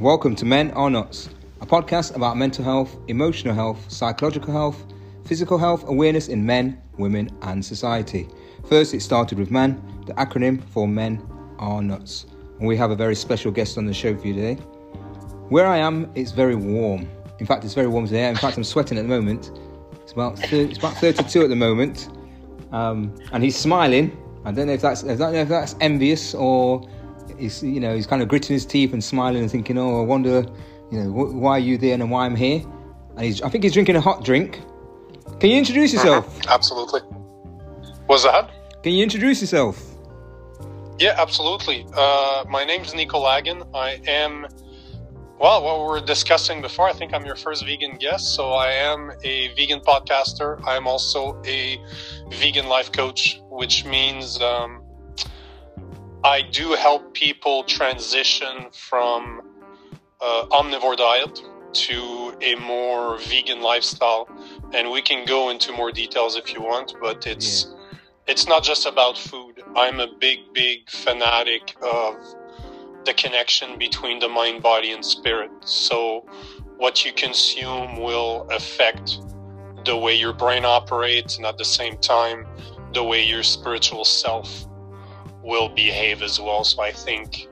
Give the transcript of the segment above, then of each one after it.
Welcome to Men Are Nuts, a podcast about mental health, emotional health, psychological health, physical health, awareness in men, women, and society. First, it started with MAN, the acronym for Men Are Nuts. And we have a very special guest on the show for you today. Where I am, it's very warm. In fact, it's very warm today. In fact, I'm sweating at the moment. It's about 30, it's about 32 at the moment, um, and he's smiling. I don't know if that's I don't know if that's envious or he's you know he's kind of gritting his teeth and smiling and thinking, oh, I wonder, you know, wh- why are you there and why I'm here. And he's I think he's drinking a hot drink. Can you introduce yourself? Absolutely. Was that? Can you introduce yourself? Yeah, absolutely. Uh, my name's Nico Lagan. I am, well, what we were discussing before, I think I'm your first vegan guest. So I am a vegan podcaster. I'm also a vegan life coach, which means um, I do help people transition from uh, omnivore diet to a more vegan lifestyle. And we can go into more details if you want, but it's. Yeah. It's not just about food. I'm a big, big fanatic of the connection between the mind, body, and spirit. So, what you consume will affect the way your brain operates, and at the same time, the way your spiritual self will behave as well. So, I think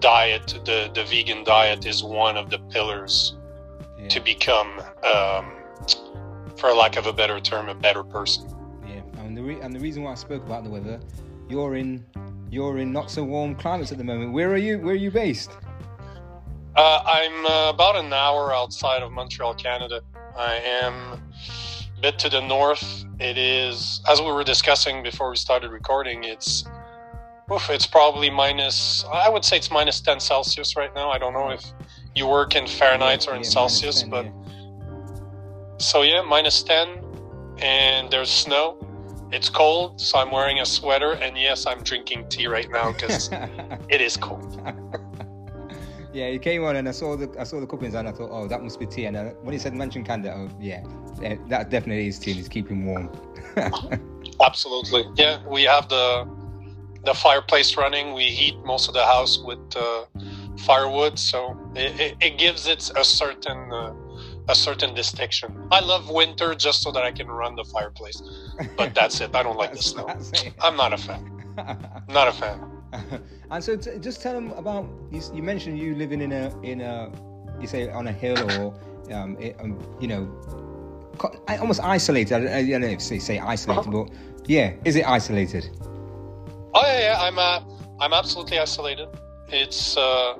diet, the, the vegan diet, is one of the pillars Yeah. to become, um, for lack of a better term, a better person. Yeah, and the re- and the reason why I spoke about the weather, you're in you're in not so warm climates at the moment. Where are you? Where are you based? Uh, I'm uh, about an hour outside of Montreal, Canada. I am a bit to the north. It is, as we were discussing before we started recording, it's oof, it's probably minus. I would say it's minus 10 Celsius right now. I don't know if you work in Fahrenheit or in Yeah, Celsius, 10, but yeah. so yeah, minus 10, and there's snow. It's cold, so I'm wearing a sweater, and yes, I'm drinking tea right now because it is cold. yeah, he came on and I saw the I saw the cuppings and I thought, oh, that must be tea. And uh, when he said mention Canada, oh yeah, eh, that definitely is tea. It's keeping warm. Absolutely. Yeah, we have the the fireplace running. We heat most of the house with uh, firewood, so it, it, it gives it a certain uh, a certain distinction. I love winter just so that I can run the fireplace, but that's it. I don't like the snow. I'm not a fan. Not a fan. and so, t- just tell them about you, you mentioned you living in a in a you say on a hill or um, it, um you know almost isolated. I don't, I don't know if say, say isolated, but yeah, is it isolated? Oh yeah, yeah. I'm uh, I'm absolutely isolated. It's uh,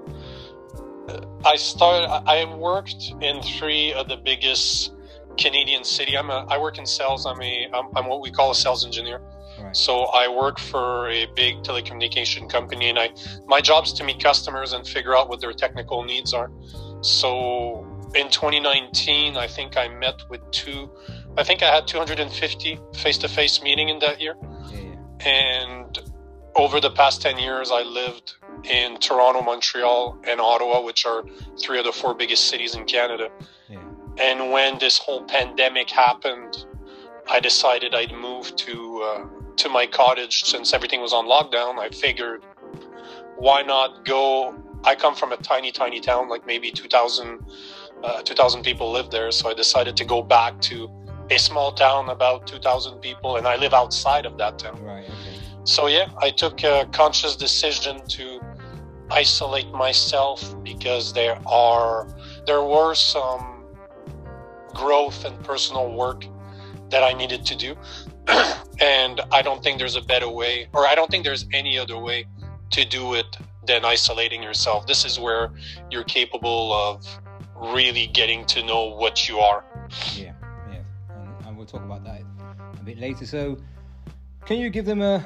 I started. I worked in three of the biggest Canadian city. I'm a. I work in sales. I'm a. I'm, I'm what we call a sales engineer. Right. So I work for a big telecommunication company, and I my job is to meet customers and figure out what their technical needs are. So in 2019, I think I met with two. I think I had 250 face-to-face meeting in that year yeah. and over the past 10 years i lived in toronto montreal and ottawa which are three of the four biggest cities in canada. Yeah. and when this whole pandemic happened i decided i'd move to uh, to my cottage. Since everything was on lockdown i figured why not go? I come from a tiny tiny town like maybe 2000 uh, 2000 people live there. So i decided to go back to a small town about 2000 people and i live outside of that town. Right. So yeah, I took a conscious decision to isolate myself because there are there were some growth and personal work that I needed to do. and I don't think there's a better way or I don't think there's any other way to do it than isolating yourself. This is where you're capable of really getting to know what you are. Yeah, yeah, and, and we'll talk about that a bit later. So, can you give them a,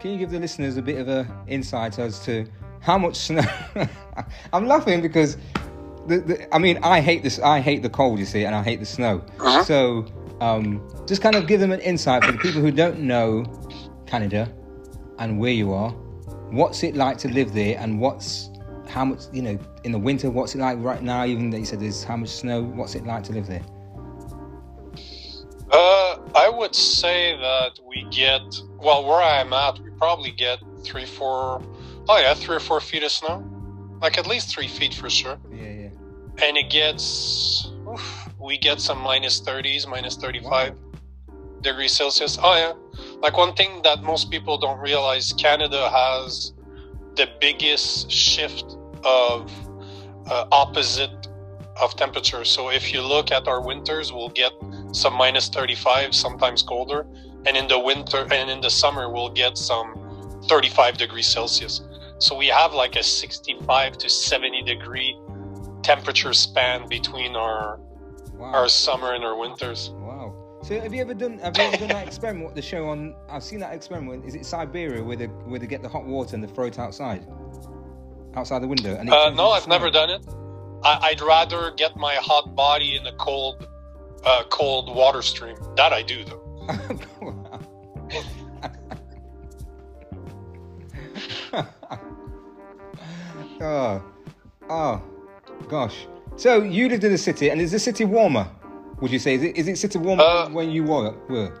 can you give the listeners a bit of a insight as to how much snow? I'm laughing because, the, the, I mean, I hate this. I hate the cold, you see, and I hate the snow. Uh-huh. So, um, just kind of give them an insight for the people who don't know Canada and where you are. What's it like to live there, and what's how much you know in the winter? What's it like right now? Even that you said there's how much snow. What's it like to live there? Uh, would say that we get well where I am at. We probably get three, four, oh yeah, three or four feet of snow, like at least three feet for sure. Yeah. Yeah. And it gets oof, we get some minus 30s, minus 35 degrees Celsius. Oh yeah, like one thing that most people don't realize, Canada has the biggest shift of uh, opposite of temperature. So if you look at our winters, we'll get some minus 35, sometimes colder, and in the winter and in the summer we'll get some 35 degrees Celsius. So we have like a 65 to 70 degree temperature span between our Wow. our summer and our winters. Wow. So have you ever done have you ever done that experiment? The show on I've seen that experiment. Is it Siberia where they where they get the hot water and they throw it outside, outside the window? And Uh, no, I've never done it. I, I'd rather get my hot body in a cold, uh, cold water stream. That I do though. oh, oh, gosh. So you lived in the city, and is the city warmer? Would you say is it is it city warmer Uh, when you were? were?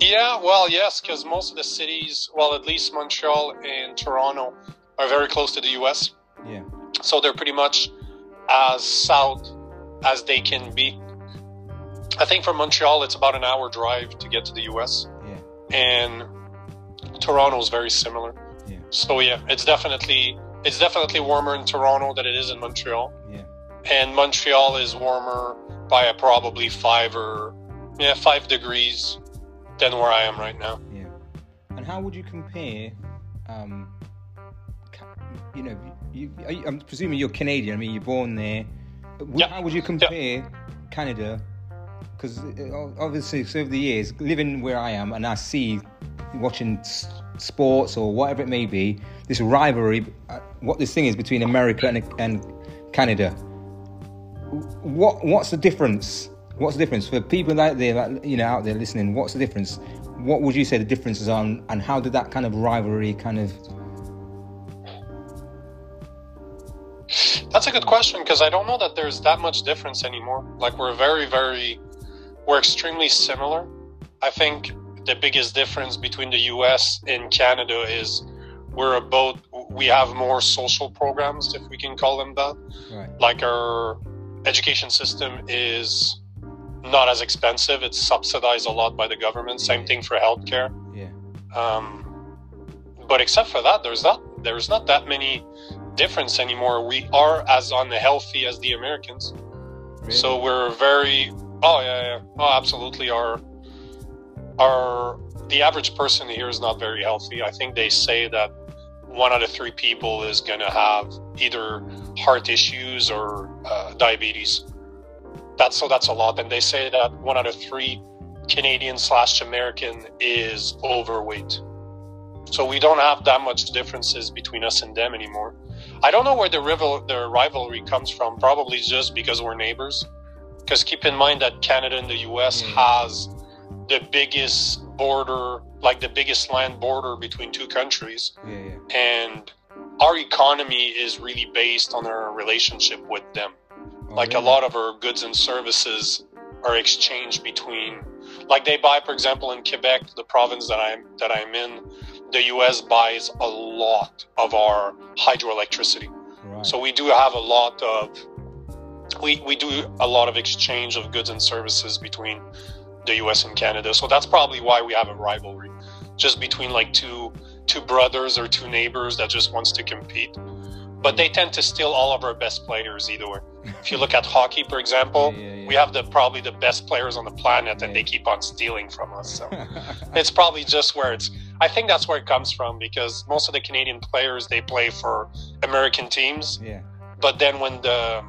Yeah, well, yes, because most of the cities, well, at least Montreal and Toronto, are very close to the U.S. Yeah. so they're pretty much as south as they can be. I think from Montreal, it's about an hour drive to get to the U.S. Yeah. and Toronto is very similar. Yeah. So yeah, it's definitely it's definitely warmer in Toronto than it is in Montreal, Yeah. and Montreal is warmer by a probably five or yeah five degrees than where I am right now. Yeah. And how would you compare? Um, you know, you, you, I'm presuming you're Canadian. I mean, you're born there. Yeah. How would you compare Canada? Because obviously, so over the years, living where I am, and I see watching sports or whatever it may be, this rivalry, uh, what this thing is between America and, and Canada. What what's the difference? What's the difference for people out there, that, you know, out there listening? What's the difference? What would you say the differences are, and how did that kind of rivalry kind of? That's a good question because I don't know that there's that much difference anymore. Like we're very very we're extremely similar. I think the biggest difference between the US and Canada is we're about we have more social programs if we can call them that. Right. like our education system is not as expensive it's subsidized a lot by the government same thing for healthcare Yeah. um, but except for that there's not there's not that many difference anymore we are as unhealthy as the americans Really? so we're very oh yeah yeah. Oh absolutely. Our our the average person here is not very healthy. I think they say that one out of three people is going to have either heart issues or uh, diabetes. That's so that's a lot. And they say that one out of three canadian slash american is overweight. So we don't have that much differences between us and them anymore. I don't know where the rival the rivalry comes from. Probably just because we're neighbors because keep in mind that Canada and the US Mm. has the biggest border, like the biggest land border between two countries, Yeah. Yeah. and our economy is really based on our relationship with them. Oh, Like a lot of our goods and services are exchanged between, like they buy, for example, in Quebec, the province that I'm that I'm in, the US buys a lot of our hydroelectricity. Right. So we do have a lot of we we do a lot of exchange of goods and services between the US and Canada. So that's probably why we have a rivalry. Just between like two two brothers or two neighbors that just wants to compete. But they tend to steal all of our best players either way. If you look at hockey, for example, Yeah, yeah, yeah. we have the probably the best players on the planet and they keep on stealing from us. So it's probably just where it's I think that's where it comes from because most of the Canadian players they play for American teams yeah. but then when the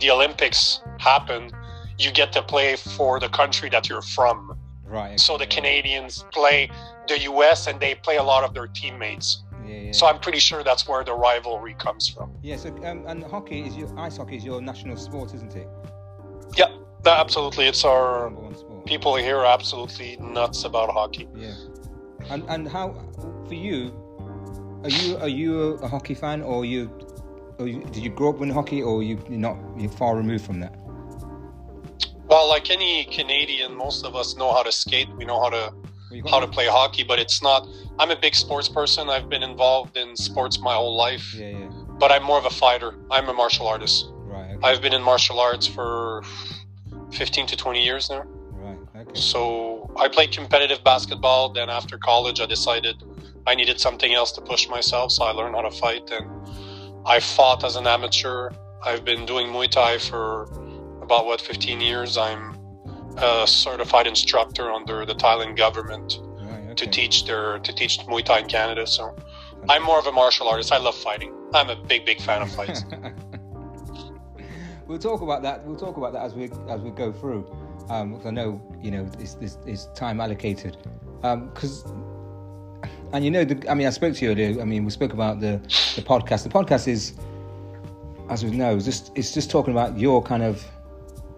the Olympics happen, you get to play for the country that you're from. Right. So the. Canadians play the US and they play a lot of their teammates. Yeah. Yeah. So I'm pretty sure that's where the rivalry comes from. yeah. So um, and hockey is your ice hockey is your national sport, isn't it? Yeah, that- absolutely. It's our Number one sport. people here are absolutely nuts about hockey. Yeah. And and how for you? Are you are you a, a hockey fan or you? Or you, did you grow up in hockey or you you're not you're far removed from that? Well, like any Canadian, most of us know how to skate. We know how to Well, how to play hockey, but it's not. I'm a big sports person. I've been involved in sports my whole life, Yeah. Yeah. but I'm more of a fighter. I'm a martial artist. Right. I've been in martial arts for 15 to 20 years now. Right. Okay. So I played competitive basketball. Then after college, I decided I needed something else to push myself. So I learned how to fight, and I fought as an amateur. I've been doing Muay Thai for about what 15 years. I'm a certified instructor under the Thailand government Right, okay. to teach their to teach Muay Thai in Canada. So I'm more of a martial artist. I love fighting. I'm a big big fan of fights. we'll talk about that. We'll talk about that as we as we go through. Um, I know you know it's this is time allocated. Because and you know, the, I mean, I spoke to you earlier. I mean, we spoke about the the podcast. The podcast is, as we know, it's just it's just talking about your kind of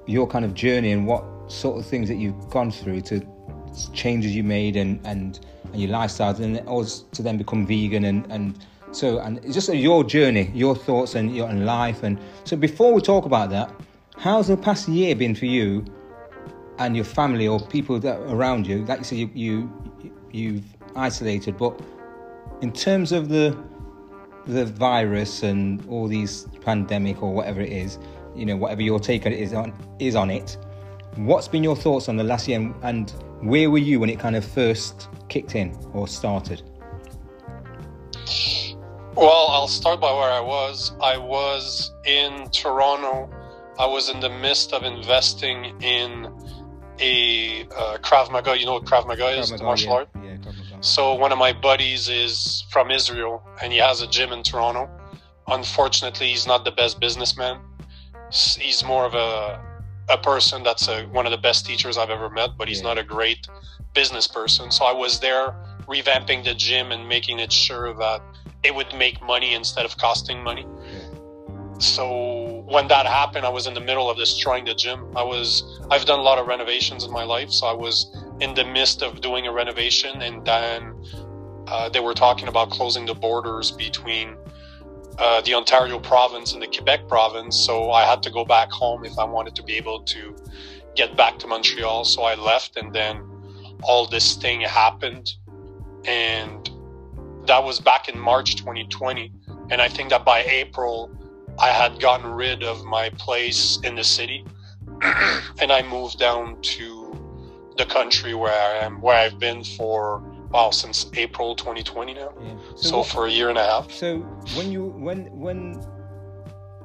your kind of journey and what sort of things that you've gone through to changes you made and and, and your lifestyles and also to then become vegan and and so and it's just your journey your thoughts and your and life and so before we talk about that how's the past year been for you and your family or people that around you like you said you, you you've isolated but in terms of the the virus and all these pandemic or whatever it is you know whatever your take on it is on is on it what's been your thoughts on the last year and, and where were you when it kind of first kicked in or started Well, I'll start by where I was. I was in Toronto. I was in the midst of investing in a uh, Krav Maga. You know what Krav Maga is? Krav the martial yeah. art. Yeah Krav Maga. So one of my buddies is from Israel, and he has a gym in Toronto. Unfortunately, he's not the best businessman. He's more of a a person that's a, one of the best teachers I've ever met, but he's Yeah. not a great business person. So I was there revamping the gym and making it sure that it would make money instead of costing money. So when that happened, I was in the middle of destroying the gym. I was I've done a lot of renovations in my life, so I was in the midst of doing a renovation, and then uh, they were talking about closing the borders between uh, the Ontario province and the Quebec province. So I had to go back home if I wanted to be able to get back to Montreal. So I left, and then all this thing happened, and that was back in March 2020. And I think that by April, I had gotten rid of my place in the city, and I moved down to the country where I am, where I've been for wow since April 2020 now. yeah. So, what- for a year and a half. So when you when when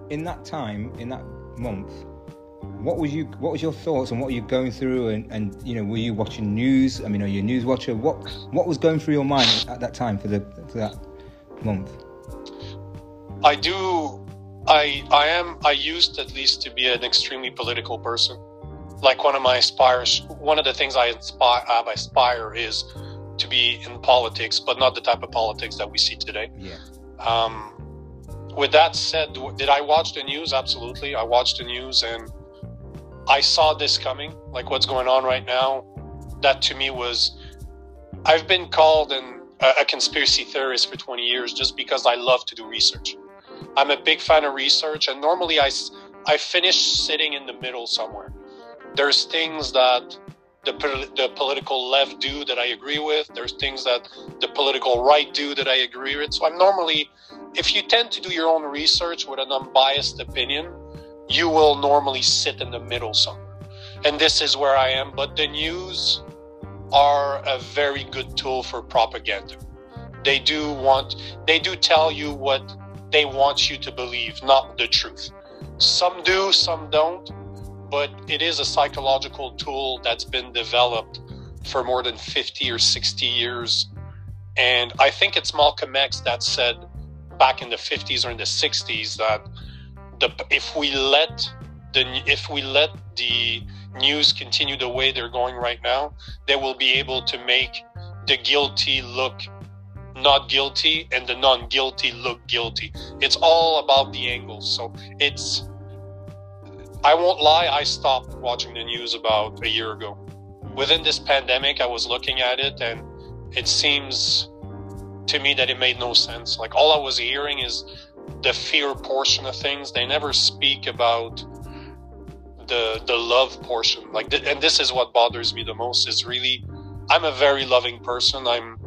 in that time in that month, what was you what was your thoughts and what were you going through and, and you know were you watching news? I mean, are you a news watcher? What what was going through your mind at that time for the for that month? I do. I I am. I used at least to be an extremely political person. Like one of my aspires, one of the things I inspire, I aspire is to be in politics, but not the type of politics that we see today. Yeah. Um, with that said, did I watch the news? Absolutely, I watched the news and I saw this coming. Like what's going on right now, that to me was. I've been called an, a, a conspiracy theorist for 20 years just because I love to do research. I'm a big fan of research, and normally I, I finish sitting in the middle somewhere. There's things that the, the political left do that I agree with. There's things that the political right do that I agree with. So I'm normally, if you tend to do your own research with an unbiased opinion, you will normally sit in the middle somewhere. And this is where I am. But the news are a very good tool for propaganda. They do want, they do tell you what they want you to believe, not the truth. Some do, some don't, but it is a psychological tool that's been developed for more than 50 or 60 years. And I think it's Malcolm X that said back in the 50s or in the 60s that the if we let the if we let the news continue the way they're going right now, they will be able to make the guilty look not guilty and the non-guilty look guilty. It's all about the angles. So it's I won't lie, I stopped watching the news about a year ago. Within this pandemic, I was looking at it and it seems to me that it made no sense. Like all I was hearing is the fear portion of things. They never speak about the the love portion. Like th- and this is what bothers me the most is really I'm a very loving person. I'm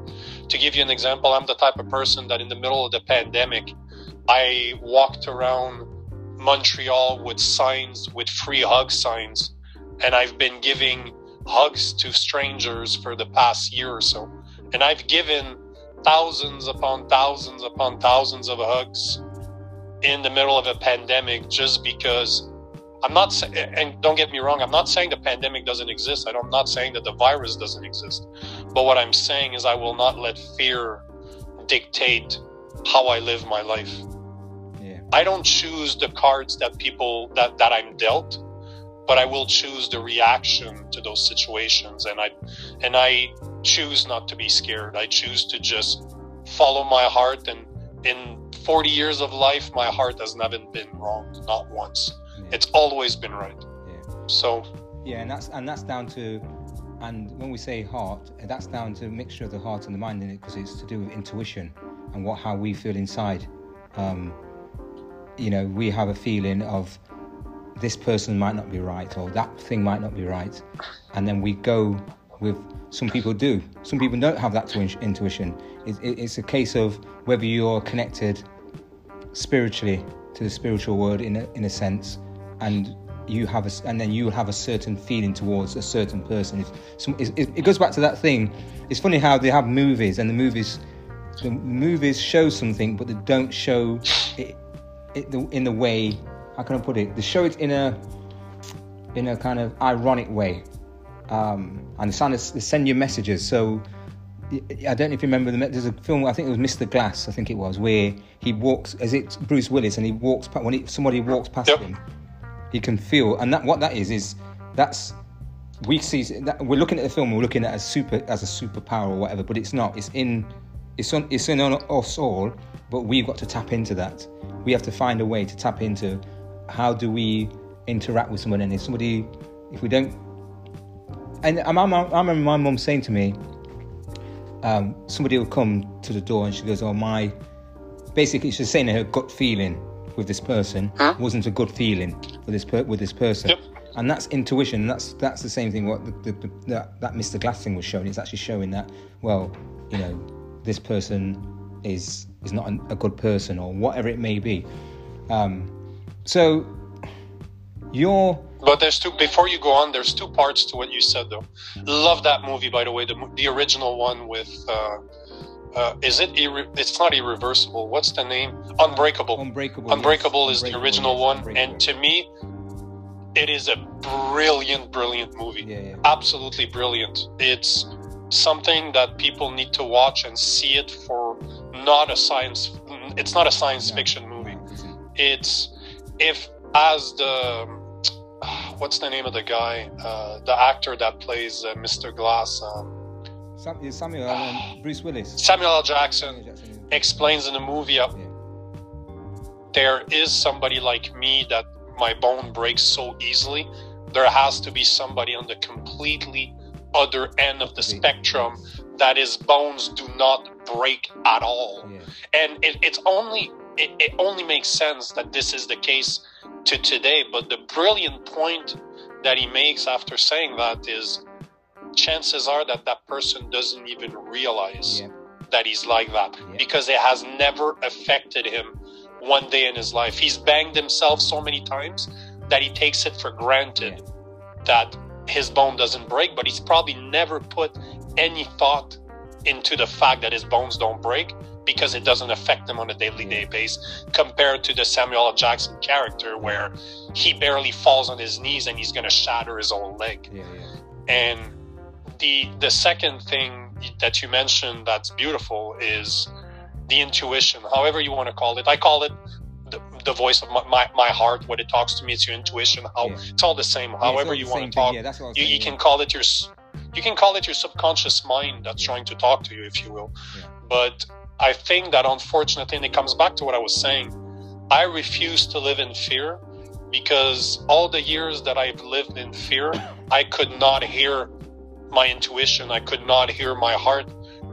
to give you an example, I'm the type of person that in the middle of the pandemic, I walked around Montreal with signs with free hug signs, and I've been giving hugs to strangers for the past year or so, and I've given thousands upon thousands upon thousands of hugs in the middle of a pandemic just because I'm not saying, and don't get me wrong, I'm not saying the pandemic doesn't exist. I'm not saying that the virus doesn't exist. But what I'm saying is I will not let fear dictate how I live my life. I don't choose the cards that people that, that I'm dealt, but I will choose the reaction to those situations and I and I choose not to be scared. I choose to just follow my heart and in 40 years of life my heart has never been wrong, not once. Yeah. It's always been right. Yeah. So yeah, and that's and that's down to and when we say heart, that's down to a mixture of the heart and the mind in it because it's to do with intuition and what how we feel inside. Um, you know, we have a feeling of this person might not be right or that thing might not be right, and then we go with. Some people do. Some people don't have that intuition. It, it, it's a case of whether you're connected spiritually to the spiritual world in a, in a sense, and you have a, and then you have a certain feeling towards a certain person. If some, it, it goes back to that thing. It's funny how they have movies and the movies the movies show something, but they don't show it, it in the way. How can I put it? They show it in a in a kind of ironic way, um, and they send you messages. So I don't know if you remember. The, there's a film. I think it was Mr. Glass. I think it was where he walks. as it Bruce Willis? And he walks past when he, somebody walks past yep. him, he can feel. And that what that is is that's we see. That, we're looking at the film. We're looking at as super as a superpower or whatever, but it's not. It's in it's on it's in on us all, but we've got to tap into that. We have to find a way to tap into how do we interact with someone, and if somebody, if we don't, and I, I, I remember my mum saying to me, um, somebody will come to the door and she goes, "Oh my," basically she's saying her gut feeling with this person huh? wasn't a good feeling with this per- with this person. Yep. And that's intuition. That's that's the same thing. What the, the, the, that, that Mr. Glass thing was showing. It's actually showing that well, you know, this person is is not a, good person or whatever it may be. Um, so you're. But there's two. Before you go on, there's two parts to what you said, though. Love that movie, by the way. The the original one with. Uh, uh, is it? Irre- it's not irreversible. What's the name? Unbreakable. Unbreakable. Unbreakable yes. is Unbreakable, the original yes. one, and to me, it is a brilliant, brilliant movie. Yeah, yeah. Absolutely brilliant. It's something that people need to watch and see it for not a science it's not a science no. fiction movie. It's if as the what's the name of the guy uh, the actor that plays uh, mr glass um, samuel um, bruce willis. Samuel l. Jackson, jackson explains in the movie uh, yeah. there is somebody like me that my bone breaks so easily. There has to be somebody on the completely other end of the spectrum that his bones do not break at all. Yeah. And it, it's only it, it only makes sense that this is the case to today. But the brilliant point that he makes after saying that is chances are that that person doesn't even realize yeah. that he's like that yeah. because it has never affected him one day in his life. He's banged himself so many times that he takes it for granted that his bone doesn't break, but he's probably never put any thought into the fact that his bones don't break because it doesn't affect him on a daily day basis compared to the Samuel L. Jackson character where he barely falls on his knees and he's going to shatter his own leg. Yeah, yeah. And the the second thing that you mentioned that's beautiful is the intuition, however you want to call it. I call it the, the voice of my, my, my, heart, what it talks to me, it's your intuition. How yeah. it's all the same. However you want to talk, yeah, you, you can call it your you can call it your subconscious mind that's trying to talk to you, if you will. But I think that unfortunately, and it comes back to what I was saying, I refuse to live in fear because all the years that I've lived in fear, I could not hear my intuition. I could not hear my heart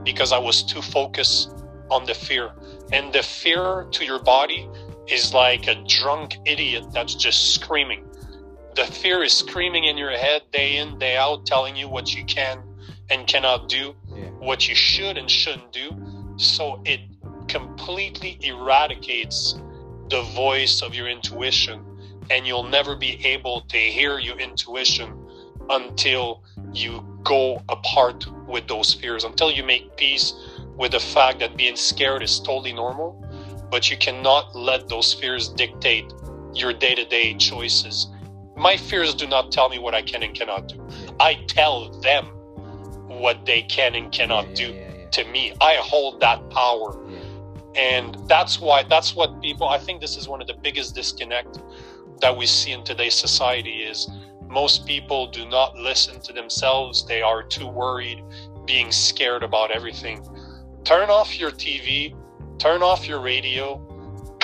because I was too focused on the fear. And the fear to your body is like a drunk idiot that's just screaming. The fear is screaming in your head day in, day out, telling you what you can and cannot do, yeah. what you should and shouldn't do. So it completely eradicates the voice of your intuition and you'll never be able to hear your intuition until you go apart with those fears until you make peace with the fact that being scared is totally normal but you cannot let those fears dictate your day-to-day choices my fears do not tell me what i can and cannot do. I tell them what they can and cannot Yeah, do yeah, yeah, to me. I hold that power. And that's why that's what people i think this is one of the biggest disconnect that we see in today's society is most people do not listen to themselves. They are too worried being scared about everything. Turn off your tv turn off your radio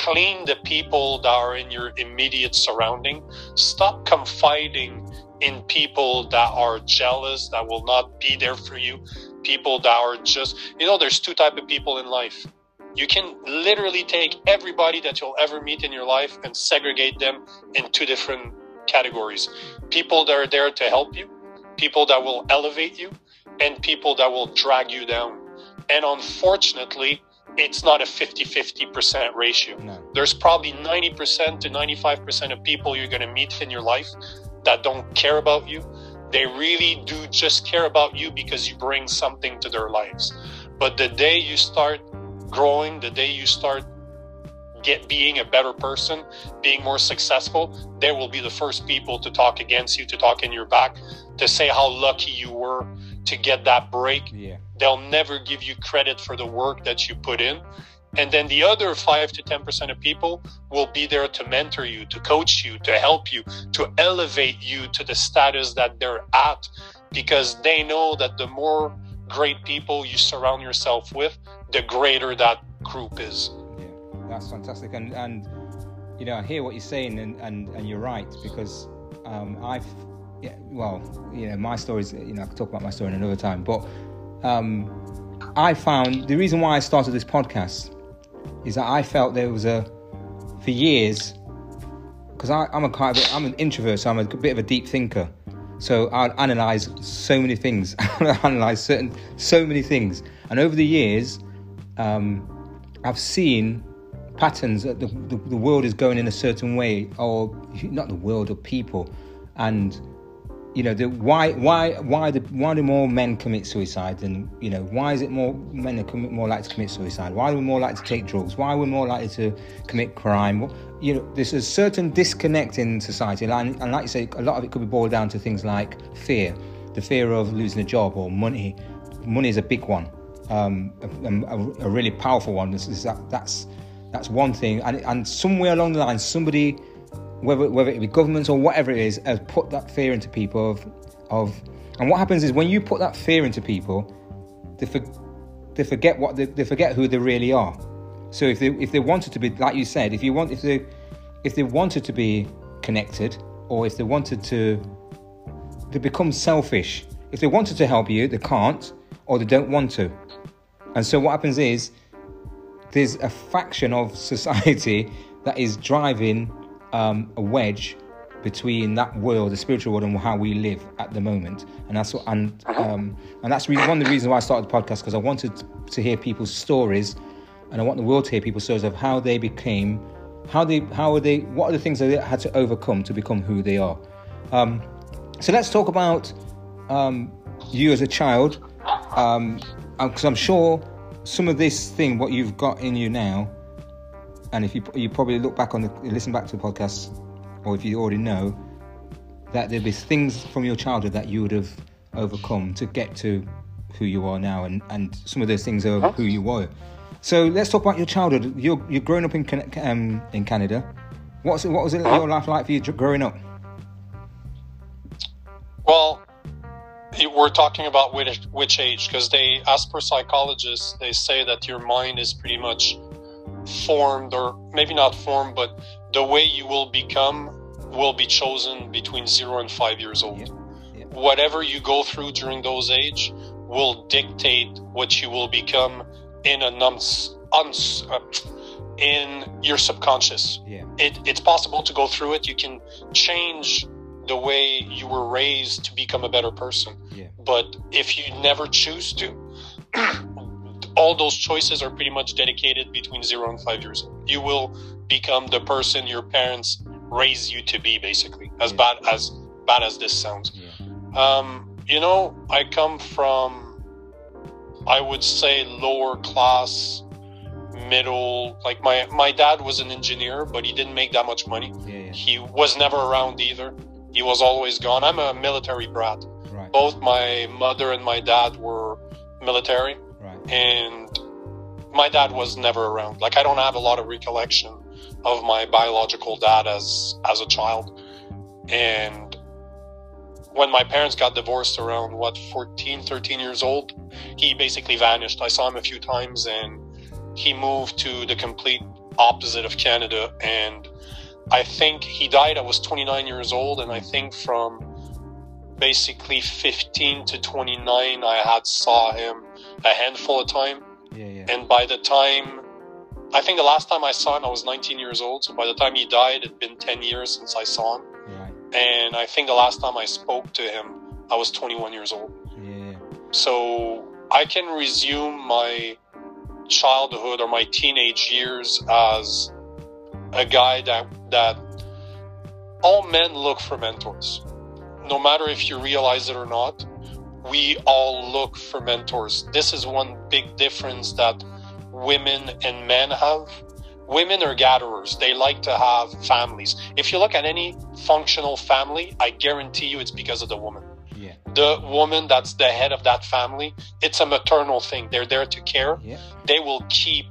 clean the people that are in your immediate surrounding. Stop confiding in people that are jealous that will not be there for you. People that are just you know there's two type of people in life. You can literally take everybody that you'll ever meet in your life and segregate them in two different categories. People that are there to help you people that will elevate you and people that will drag you down. And unfortunately it's not a 50-50% ratio No. there's probably 90% to 95% of people you're going to meet in your life that don't care about you they really do just care about you because you bring something to their lives but the day you start growing the day you start get being a better person being more successful they will be the first people to talk against you to talk in your back to say how lucky you were to get that break Yeah. They'll never give you credit for the work that you put in and then the other 5 to 10% of people will be there to mentor you to coach you to help you to elevate you to the status that they're at because they know that the more great people you surround yourself with the greater that group is Yeah, that's fantastic, and and you know I hear what you're saying, and and, and you're right because um, I've yeah, well, you know my stories. You know I could talk about my story another time, but um, I found the reason why I started this podcast is that I felt there was a for years because I'm a kind of, I'm an introvert, so I'm a bit of a deep thinker. So I'd analyze so many things. Analyze certain so many things, and over the years, um, I've seen patterns that the, the, the world is going in a certain way, or not the world, or people, and you know the why why why the why do more men commit suicide than you know why is it more men are more likely to commit suicide? Why are we more likely to take drugs? Why are we more likely to commit crime? You know there's a certain disconnect in society and, and like you say a lot of it could be boiled down to things like fear the fear of losing a job or money. Money is a big one um, a, a, a really powerful one. This is that, that's that's one thing. And, and somewhere along the line somebody whether whether it be governments or whatever it is, has put that fear into people of of and what happens is when you put that fear into people, they for, they forget what they, they forget who they really are. So if they if they wanted to be like you said, if you want if they if they wanted to be connected or if they wanted to they become selfish. If they wanted to help you, they can't or they don't want to. And so what happens is there's a faction of society that is driving um, a wedge between that world, the spiritual world, and how we live at the moment. And that's what, and um, and that's really one of the reasons why I started the podcast because I wanted to hear people's stories, and I want the world to hear people's stories of how they became, how they, how are they, what are the things that they had to overcome to become who they are. Um, so let's talk about um, you as a child, because I'm sure some of this thing, what you've got in you now, and if you you probably look back on the listen back to the podcast, or if you already know, that there'll be things from your childhood that you would have overcome to get to who you are now, and and some of those things are who you were. So let's talk about your childhood. You're you're growing up in um, in Canada. What's what was it your life like for you growing up? Well, we're talking about which, which age because they, as per psychologists, they say that your mind is pretty much formed, or maybe not formed, but the way you will become will be chosen between zero and five years old. Yeah, yeah. Whatever you go through during those age will dictate what you will become in a nums, uns, uh, in your subconscious Yeah, it, it's possible to go through it. You can change the way you were raised to become a better person. yeah, But if you never choose to, all those choices are pretty much dedicated between zero and five years old. You will become the person your parents raise you to be, basically. As Yeah. bad as bad as this sounds. Yeah. Um, you know, I come from, I would say, lower class, middle. Like my my dad was an engineer, but he didn't make that much money. Yeah. He was never around either. He was always gone. I'm a military brat. Right. Both my mother and my dad were military. And my dad was never around. Like I don't have a lot of recollection of my biological dad as as a child. And when my parents got divorced around what 14, 13 years old, he basically vanished. I saw him a few times and he moved to the complete opposite of Canada and I think he died I was 29 years old and I think from basically 15 to 29 I had saw him a handful of time Yeah. Yeah. and by the time I think the last time I saw him I was 19 years old so by the time he died it'd been 10 years since I saw him Right. and I think the last time I spoke to him I was 21 years old Yeah. so I can resume my childhood or my teenage years as a guy that that all men look for mentors. No matter if you realize it or not, we all look for mentors. This is one big difference that women and men have. Women are gatherers. They like to have families. If you look at any functional family, I guarantee you it's because of the woman Yeah. the woman that's the head of that family, it's a maternal thing. They're there to care. Yeah. They will keep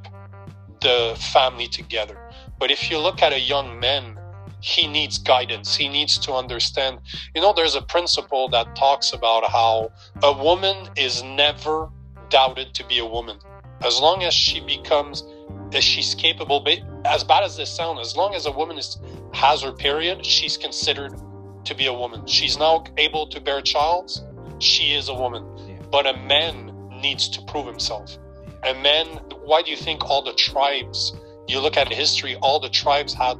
the family together. But if you look at a young man, he needs guidance. He needs to understand. You know, there's a principle that talks about how a woman is never doubted to be a woman. As long as she becomes, as she's capable, as bad as this sounds, as long as a woman is, has her period, she's considered to be a woman. She's now able to bear child. She is a woman. Yeah. But a man needs to prove himself. A man, why do you think all the tribes, you look at history, all the tribes had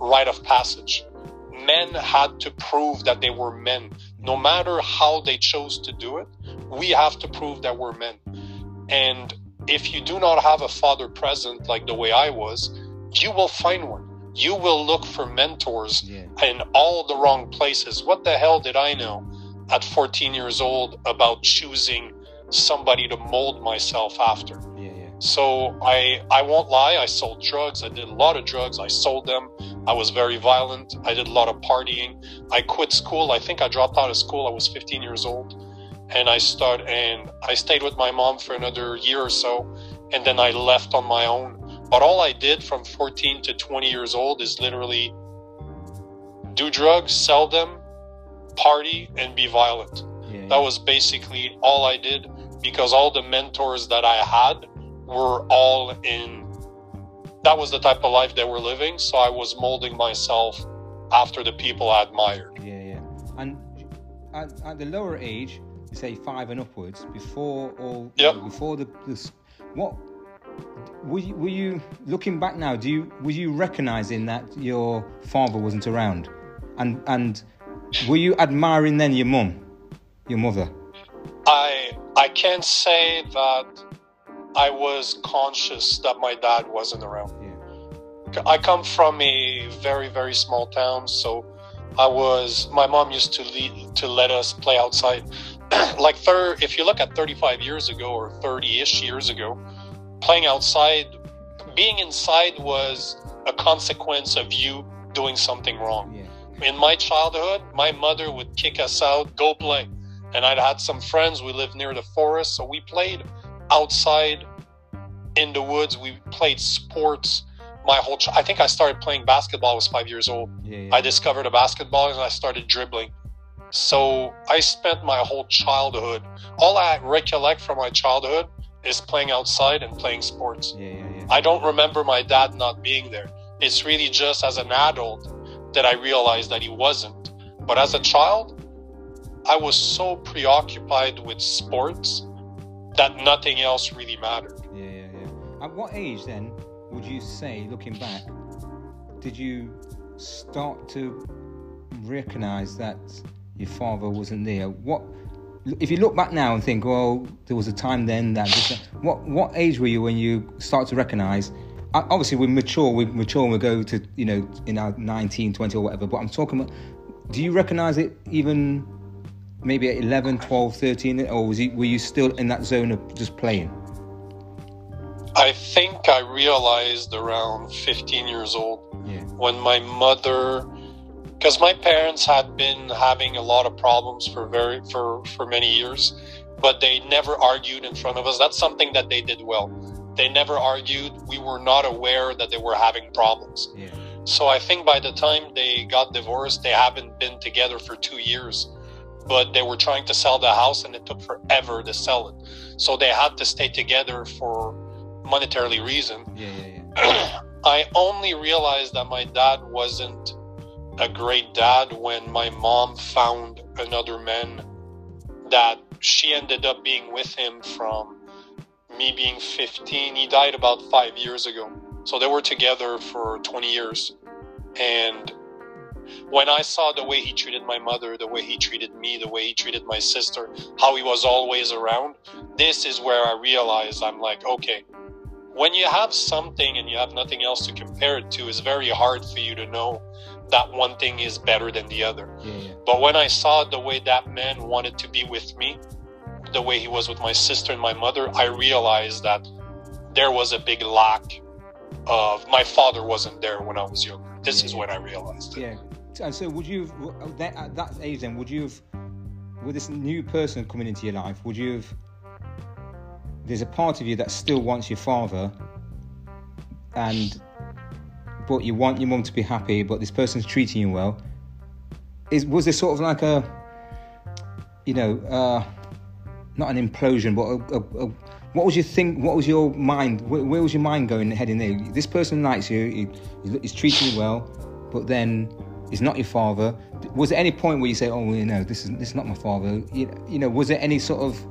rite of passage? Men had to prove that they were men. No matter how they chose to do it, we have to prove that we're men. And if you do not have a father present like the way I was, you will find one. You will look for mentors Yeah. in all the wrong places. What the hell did I know at 14 years old about choosing somebody to mold myself after? Yeah. Yeah. So I I won't lie, I sold drugs. I did a lot of drugs. I sold them. I was very violent. I did a lot of partying. I quit school. I think I dropped out of school. I was 15 years old. And I start and I stayed with my mom for another year or so and then I left on my own. But all I did from 14 to 20 years old is literally do drugs, sell them, party, and be violent. Yeah. That was basically all I did because all the mentors that I had were all in. That was the type of life they were living. So I was molding myself after the people I admired. Yeah, yeah. And at, at the lower age, say five and upwards, before all, Yep. before the, this, what were you, were you looking back now? Do you were you recognizing that your father wasn't around, and and were you admiring then your mum, your mother? I I can't say that I was conscious that my dad wasn't around. Yeah, I come from a very very small town, so I was. My mom used to lead, to let us play outside. like thir- if you look at 35 years ago or 30ish years ago, playing outside, being inside was a consequence of you doing something wrong. yeah, In my childhood, my mother would kick us out, go play. And I'd had some friends, we lived near the forest, so we played outside in the woods. We played sports. My whole, ch- I think I started playing basketball. I was five years old. yeah, yeah. I discovered a basketball and I started dribbling. So I spent my whole childhood. All I recollect from my childhood is playing outside and playing sports. yeah, yeah, yeah. I don't remember my dad not being there. It's really just as an adult that I realized that he wasn't. But as a child, I was so preoccupied with sports that nothing else really mattered. Yeah, yeah, yeah. At what age then would you say, looking back, did you start to recognize that your father wasn't there? What if you look back now and think, well, there was a time then that. What what age were you when you start to recognise? Obviously, we mature. We mature and we go to you know in our 19, 20 or whatever. But I'm talking about. Do you recognise it even maybe at 11, 12, 13, or was you, were you still in that zone of just playing? I think I realized around 15 years old yeah. when my mother because my parents had been having a lot of problems for very for for many years but they never argued in front of us that's something that they did well they never argued we were not aware that they were having problems yeah. so i think by the time they got divorced they haven't been together for two years but they were trying to sell the house and it took forever to sell it so they had to stay together for monetarily reason yeah, yeah, yeah. i only realized that my dad wasn't a great dad when my mom found another man that she ended up being with him from me being 15. He died about five years ago. So they were together for 20 years. And when I saw the way he treated my mother, the way he treated me, the way he treated my sister, how he was always around, this is where I realized I'm like, okay, when you have something and you have nothing else to compare it to, it's very hard for you to know that one thing is better than the other. Yeah. But when I saw the way that man wanted to be with me, the way he was with my sister and my mother, I realized that there was a big lack of my father wasn't there when I was younger. This Yeah, is when I realized it. Yeah. And so, would you have that, at that age then? Would you have, with this new person coming into your life, would you have? There's a part of you that still wants your father, and but you want your mum to be happy, but this person's treating you well. Is was there sort of like a, you know, uh, not an implosion, but a, a, a, what was your think? What was your mind? Where, where was your mind going heading there? This person likes you, he, he's treating you well, but then he's not your father. Was there any point where you say, "Oh, you know, this is this is not my father"? You, you know, was there any sort of,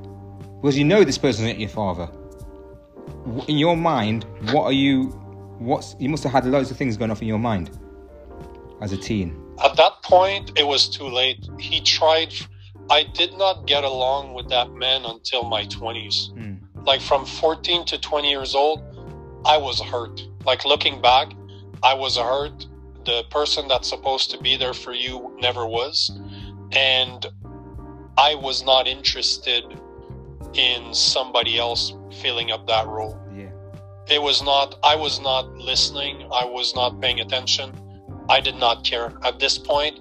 was you know this person's not your father? In your mind, what are you? What's you must have had loads of things going off in your mind as a teen. At that point, it was too late. He tried. I did not get along with that man until my 20s. Mm. Like from 14 to 20 years old, I was hurt. Like looking back, I was hurt. The person that's supposed to be there for you never was. And I was not interested in somebody else filling up that role. Yeah, It was not, I was not listening. I was not paying attention. I did not care. At this point,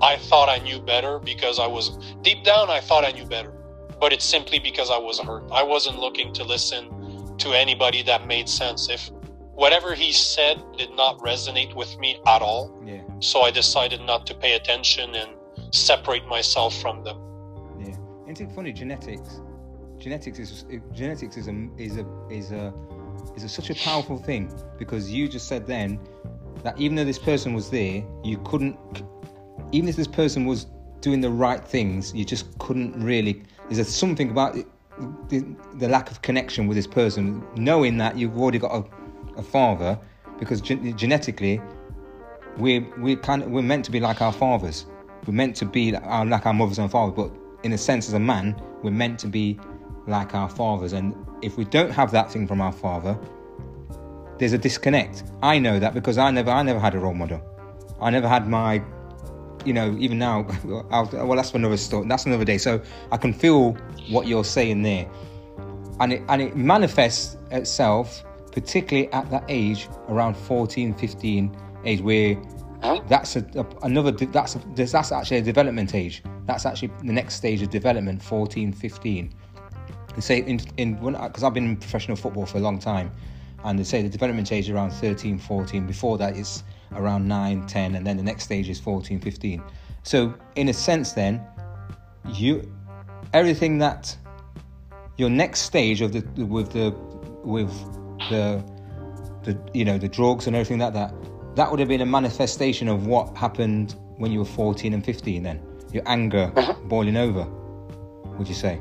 I thought I knew better because I was, deep down, I thought I knew better. But it's simply because I was hurt. I wasn't looking to listen to anybody that made sense. If whatever he said did not resonate with me at all, yeah, so I decided not to pay attention and separate myself from them. yeah. Isn't it funny? Genetics, genetics is genetics is a is a is a is a, such a powerful thing because you just said then that even though this person was there, you couldn't. Even if this person was doing the right things, you just couldn't really. There's something about it, the, the lack of connection with this person, knowing that you've already got a, a father, because gen- genetically, we're we kind of, we're meant to be like our fathers. We're meant to be like our, like our mothers and fathers, but in a sense, as a man, we're meant to be like our fathers. And if we don't have that thing from our father, there's a disconnect. I know that because I never I never had a role model. I never had my, you know, even now. I'll, well, that's another story. That's another day. So I can feel what you're saying there, and it and it manifests itself particularly at that age around 14, 15 age where that's a, a- another that's a, that's actually a development age. That's actually the next stage of development, 14, 15 they say in in because I've been in professional football for a long time, and they say the development age is around 13, 14. Before that, it's around 9, 10, and then the next stage is 14, 15. So in a sense, then you everything that your next stage of the with the with the the you know the drugs and everything like that that would have been a manifestation of what happened when you were 14 and 15 then your anger mm-hmm. boiling over would you say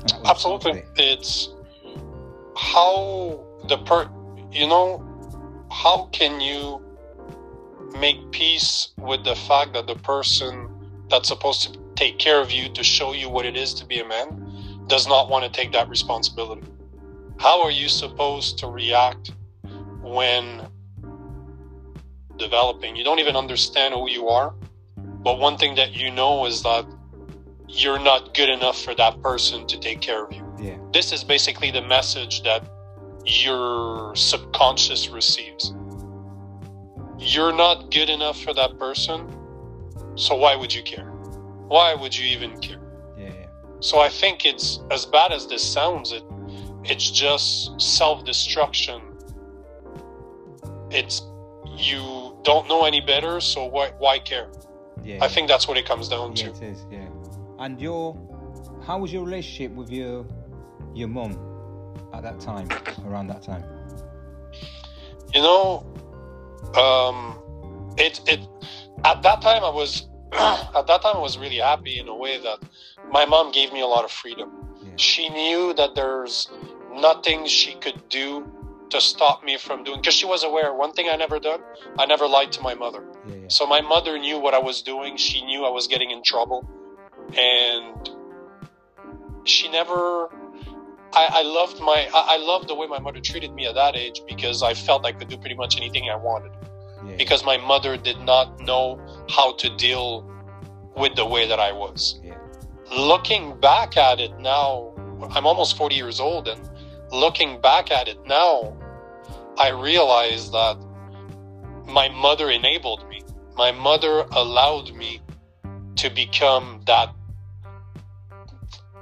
And that was Absolutely. it. It's how the per you know how can you make peace with the fact that the person that's supposed to take care of you, to show you what it is to be a man, does not want to take that responsibility. How are you supposed to react when developing? You don't even understand who you are. But one thing that you know is that you're not good enough for that person to take care of you. Yeah. This is basically the message that your subconscious receives. You're not good enough for that person, so why would you care? Why would you even care? Yeah, yeah. So I think it's as bad as this sounds, it it's just self-destruction. It's you don't know any better, so why why care? Yeah. I think that's what it comes down yeah, to. it is. Yeah. And your, how was your relationship with your, your mum at that time, around that time? You know, um, it it at that time I was at that time I was really happy in a way that my mom gave me a lot of freedom. She knew that there's nothing she could do to stop me from doing because she was aware. One thing I never done, I never lied to my mother. Yeah, yeah. So my mother knew what I was doing. She knew I was getting in trouble, and she never. I, I loved my. I, I loved the way my mother treated me at that age because I felt I could do pretty much anything I wanted. yeah. Because my mother did not know how to deal with the way that I was. Yeah. Looking back at it now, I'm almost 40 years old, and looking back at it now, I realize that my mother enabled me. My mother allowed me to become that.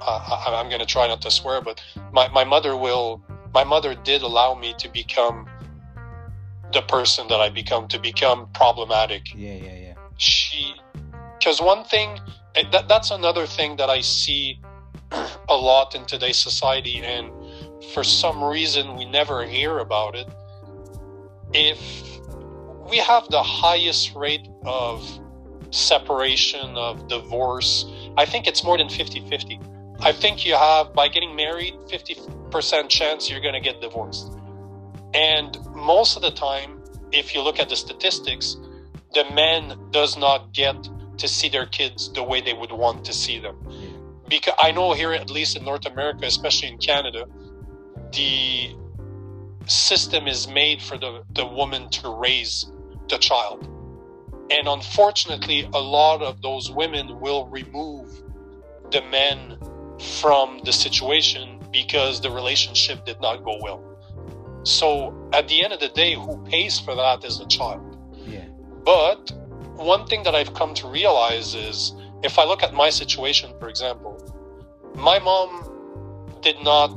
Uh, I, I'm going to try not to swear, but my, my mother will. My mother did allow me to become the person that I become, to become problematic. Yeah, yeah, yeah. She, because one thing, eh, that, that's another thing that I see a lot in today's society, and for some reason we never hear about it. If we have the highest rate of separation, of divorce, I think it's more than 50 50. I think you have, by getting married, 50% chance you're going to get divorced. And most of the time, if you look at the statistics, the man does not get to see their kids the way they would want to see them. Because I know here, at least in North America, especially in Canada, the system is made for the, the woman to raise the child. And unfortunately, a lot of those women will remove the men from the situation because the relationship did not go well. So at the end of the day, who pays for that is the child. Yeah. But one thing that I've come to realize is if I look at my situation, for example, my mom did not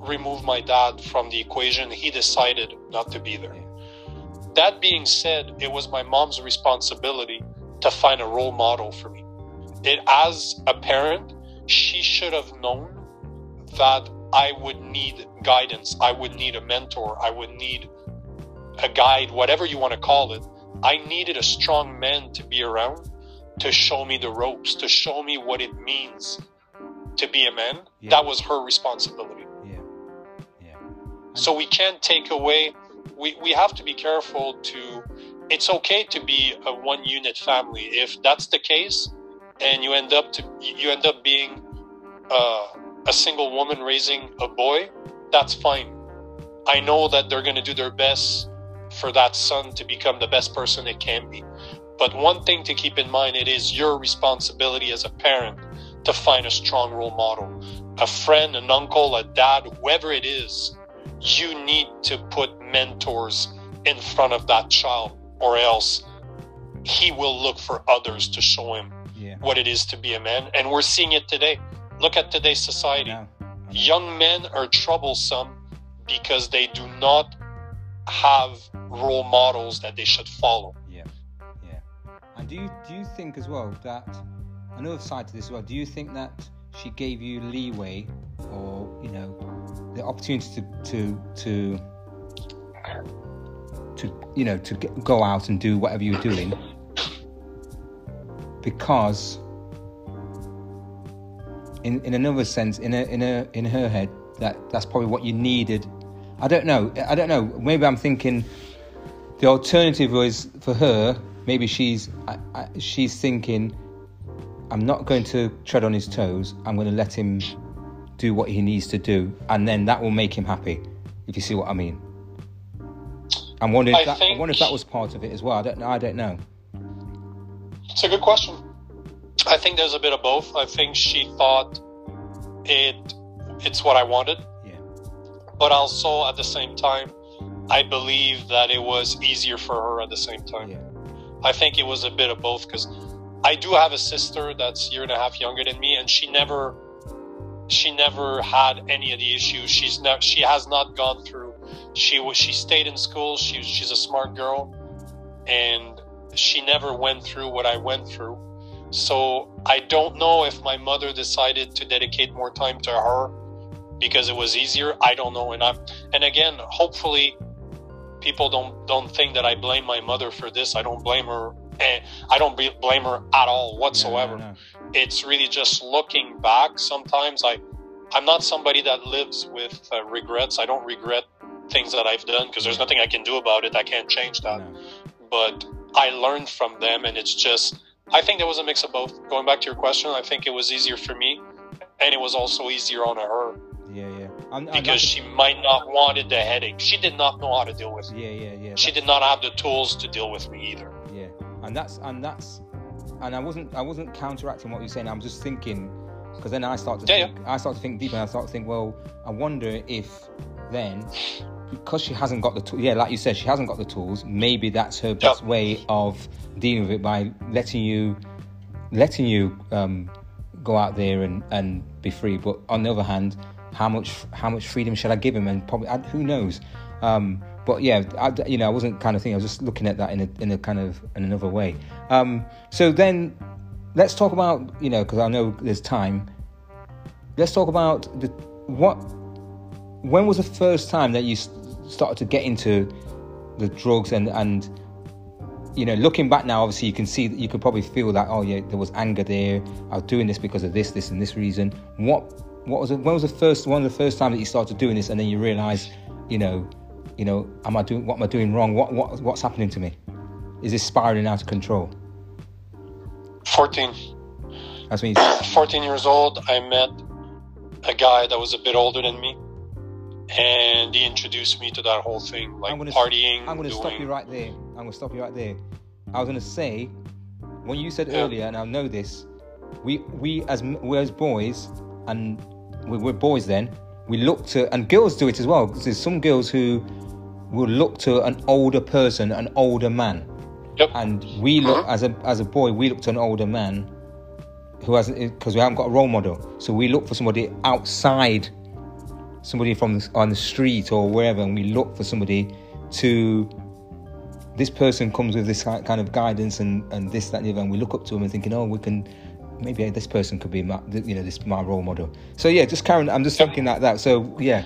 remove my dad from the equation. He decided not to be there. That being said, it was my mom's responsibility to find a role model for me. It, as a parent, she should have known that I would need guidance. I would need a mentor. I would need a guide, whatever you want to call it. I needed a strong man to be around to show me the ropes, to show me what it means to be a man. Yeah. That was her responsibility. So we can't take away. We we have to be careful to. It's okay to be a one unit family. If that's the case, and you end up to you end up being uh, a single woman raising a boy, that's fine. I know that they're going to do their best for that son to become the best person it can be. But one thing to keep in mind, it is your responsibility as a parent to find a strong role model. A friend, an uncle, a dad, whoever it is, you need to put mentors in front of that child, or else he will look for others to show him Yeah. what it is to be a man. And we're seeing it today. Look at today's society. Young men are troublesome because they do not have role models that they should follow. Yeah, yeah. And do you do you think as well that another side to this as well? Do you think that she gave you leeway, or you know, the opportunity to to to to you know to get, go out and do whatever you're doing because in in another sense in a in a in her head that that's probably what you needed. I don't know. I don't know. Maybe i'm thinking the alternative was for her maybe she's I, I, she's thinking I'm not going to tread on his toes. I'm going to let him do what he needs to do, and then that will make him happy. If you see what I mean. I'm wondering. If I, that, think... I wonder if that was part of it as well. I don't know. I don't know. It's a good question. I think there's a bit of both. I think she thought it it's what I wanted. Yeah. But also at the same time, I believe that it was easier for her at the same time. Yeah. I think it was a bit of both because I do have a sister that's year and a half younger than me, and she never she never had any of the issues. She's not she has not gone through. She was she stayed in school. She she's a smart girl, and she never went through what I went through. So I don't know if my mother decided to dedicate more time to her because it was easier. I don't know, and I'm and again, hopefully, people don't don't think that I blame my mother for this. I don't blame her. And I don't blame her at all whatsoever. No, no, no. It's really just looking back. Sometimes I, I'm not somebody that lives with uh, regrets. I don't regret things that I've done because there's nothing I can do about it. I can't change that. But I learned from them, and it's just I think there was a mix of both. Going back to your question, I think it was easier for me, and it was also easier on her. Yeah, yeah. I'm, I'm because she might not wanted the headache. She did not know how to deal with me. Yeah, yeah, yeah. She did not have the tools to deal with me either. And that's and that's and I wasn't I wasn't counteracting what you're saying. I'm just thinking because then I start to yeah, think, yeah. I start to think deeper. and I start to think, well, I wonder if then because she hasn't got the tools, yeah, like you said, she hasn't got the tools. Maybe that's her best way of dealing with it by letting you, letting you um, go out there and, and be free. But on the other hand, how much how much freedom should I give him? And probably who knows. Um, but yeah, I, you know, I wasn't kind of thinking. I was just looking at that in a in a kind of in another way. Um, so then, let's talk about you know because I know there's time. Let's talk about the what. When was the first time that you started to get into the drugs and and you know looking back now obviously you can see that you could probably feel that oh yeah there was anger there i was doing this because of this this and this reason what what was it when was the first one of the first time that you started doing this and then you realize you know you know am i doing what am i doing wrong what what what's happening to me is this spiraling out of control 14 that's me 14 years old i met a guy that was a bit older than me and he introduced me to that whole thing, like I'm gonna, partying. I'm going to stop you right there. I'm going to stop you right there. I was going to say, when you said yeah. earlier, and I know this, we we as we as boys, and we, we're boys then. We look to, and girls do it as well. Because there's some girls who will look to an older person, an older man. Yep. And we look mm-hmm. as a as a boy, we look to an older man who hasn't because we haven't got a role model. So we look for somebody outside somebody from the, on the street or wherever, and we look for somebody to. This person comes with this kind of guidance and, and this, that, and the other, and we look up to them and thinking, oh, we can maybe this person could be my, you know, this my role model. So yeah, just carry. I'm just thinking like that. So yeah,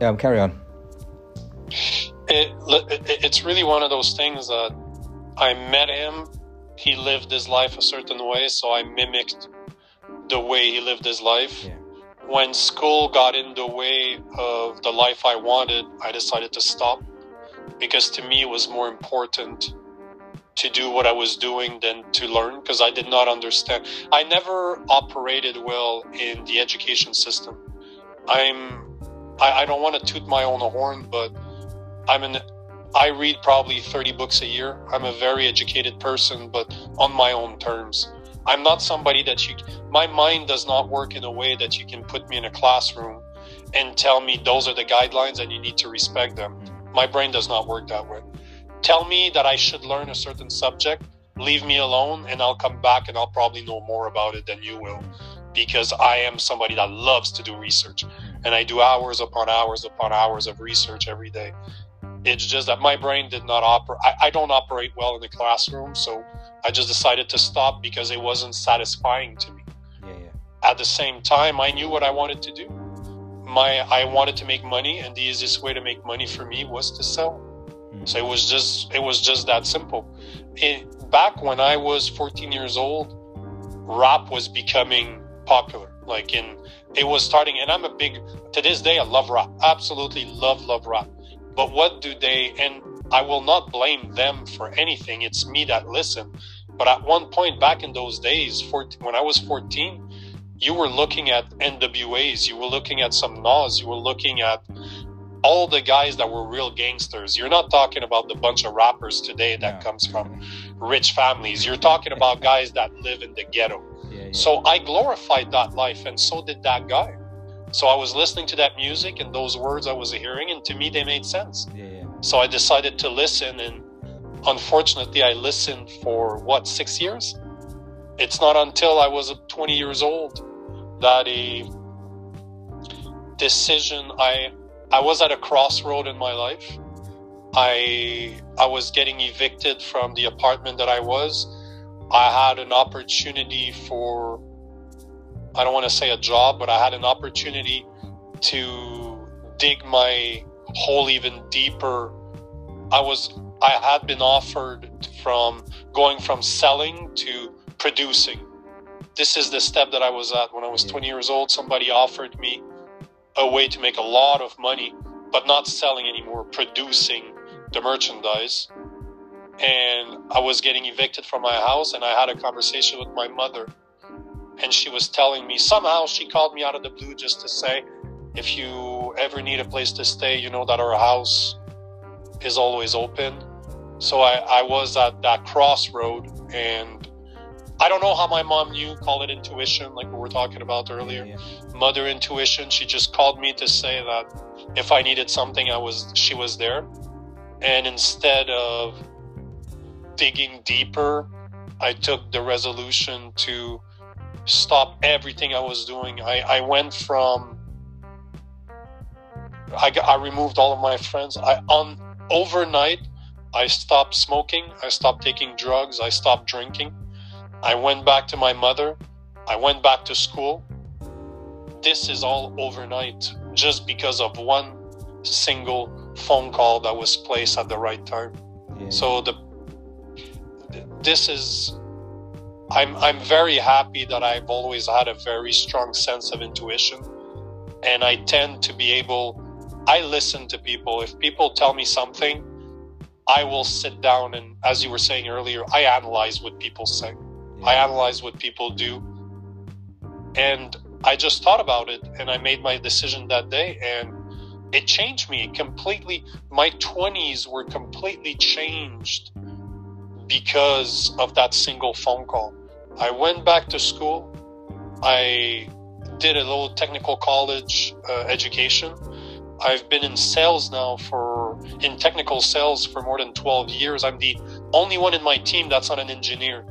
yeah, carry on. It, it's really one of those things that I met him. He lived his life a certain way, so I mimicked the way he lived his life. Yeah when school got in the way of the life I wanted, I decided to stop because to me it was more important to do what I was doing than to learn because I did not understand. I never operated well in the education system. I'm I, I don't want to toot my own horn, but I'm an I read probably 30 books a year. I'm a very educated person, but on my own terms. I'm not somebody that you, my mind does not work in a way that you can put me in a classroom and tell me those are the guidelines and you need to respect them. Mm. My brain does not work that way. Tell me that I should learn a certain subject, leave me alone, and I'll come back and I'll probably know more about it than you will because I am somebody that loves to do research and I do hours upon hours upon hours of research every day. It's just that my brain did not operate. I, don't operate well in the classroom, so I just decided to stop because it wasn't satisfying to me. Yeah, yeah. At the same time, I knew what I wanted to do. My I wanted to make money, and the easiest way to make money for me was to sell. So it was just it was just that simple. It, back when I was 14 years old, rap was becoming popular. Like in it was starting, and I'm a big to this day I love rap. Absolutely love love rap. But what do they and I will not blame them for anything. It's me that listen. But at one point back in those days, 14, when I was 14, you were looking at NWAs, you were looking at some Nas, you were looking at all the guys that were real gangsters. You're not talking about the bunch of rappers today that No. comes from rich families. You're talking about guys that live in the ghetto. Yeah, yeah. So I glorified that life, and so did that guy. So I was listening to that music and those words I was hearing, and to me, they made sense. yeah. So I decided to listen, and unfortunately, I listened for what, six years? It's not until I was 20 years old that a decision I I was at a crossroad in my life. I I was getting evicted from the apartment that I was. I had an opportunity for I don't want to say a job, but I had an opportunity to dig my hole even deeper. I was I had been offered from going from selling to producing. This is the step that I was at when I was 20 years old. Somebody offered me a way to make a lot of money, but not selling anymore, producing the merchandise. And I was getting evicted from my house, and I had a conversation with my mother. And she was telling me, somehow she called me out of the blue just to say, if you ever need a place to stay, you know that our house is always open. So I, I was at that crossroad, and I don't know how my mom knew, call it intuition, like we were talking about earlier Yeah, mother intuition. She just called me to say that if I needed something, I was she was there. And instead of digging deeper, I took the resolution to stop everything I was doing. I, I went from I, I removed all of my friends. I on overnight I stopped smoking. I stopped taking drugs. I stopped drinking. I went back to my mother. I went back to school this is all overnight just because of one single phone call that was placed at the right time. yeah. So the this is I'm I'm very happy that I've always had a very strong sense of intuition and I tend to be able I listen to people if people tell me something I will sit down and as you were saying earlier I analyze what people say. I analyze what people do. And I just thought about it and I made my decision that day and it changed me completely. My 20s were completely changed because of that single phone call. I went back to school. I did a little technical college uh, education. I've been in sales now for, in technical sales for more than 12 years. I'm the only one in my team that's not an engineer.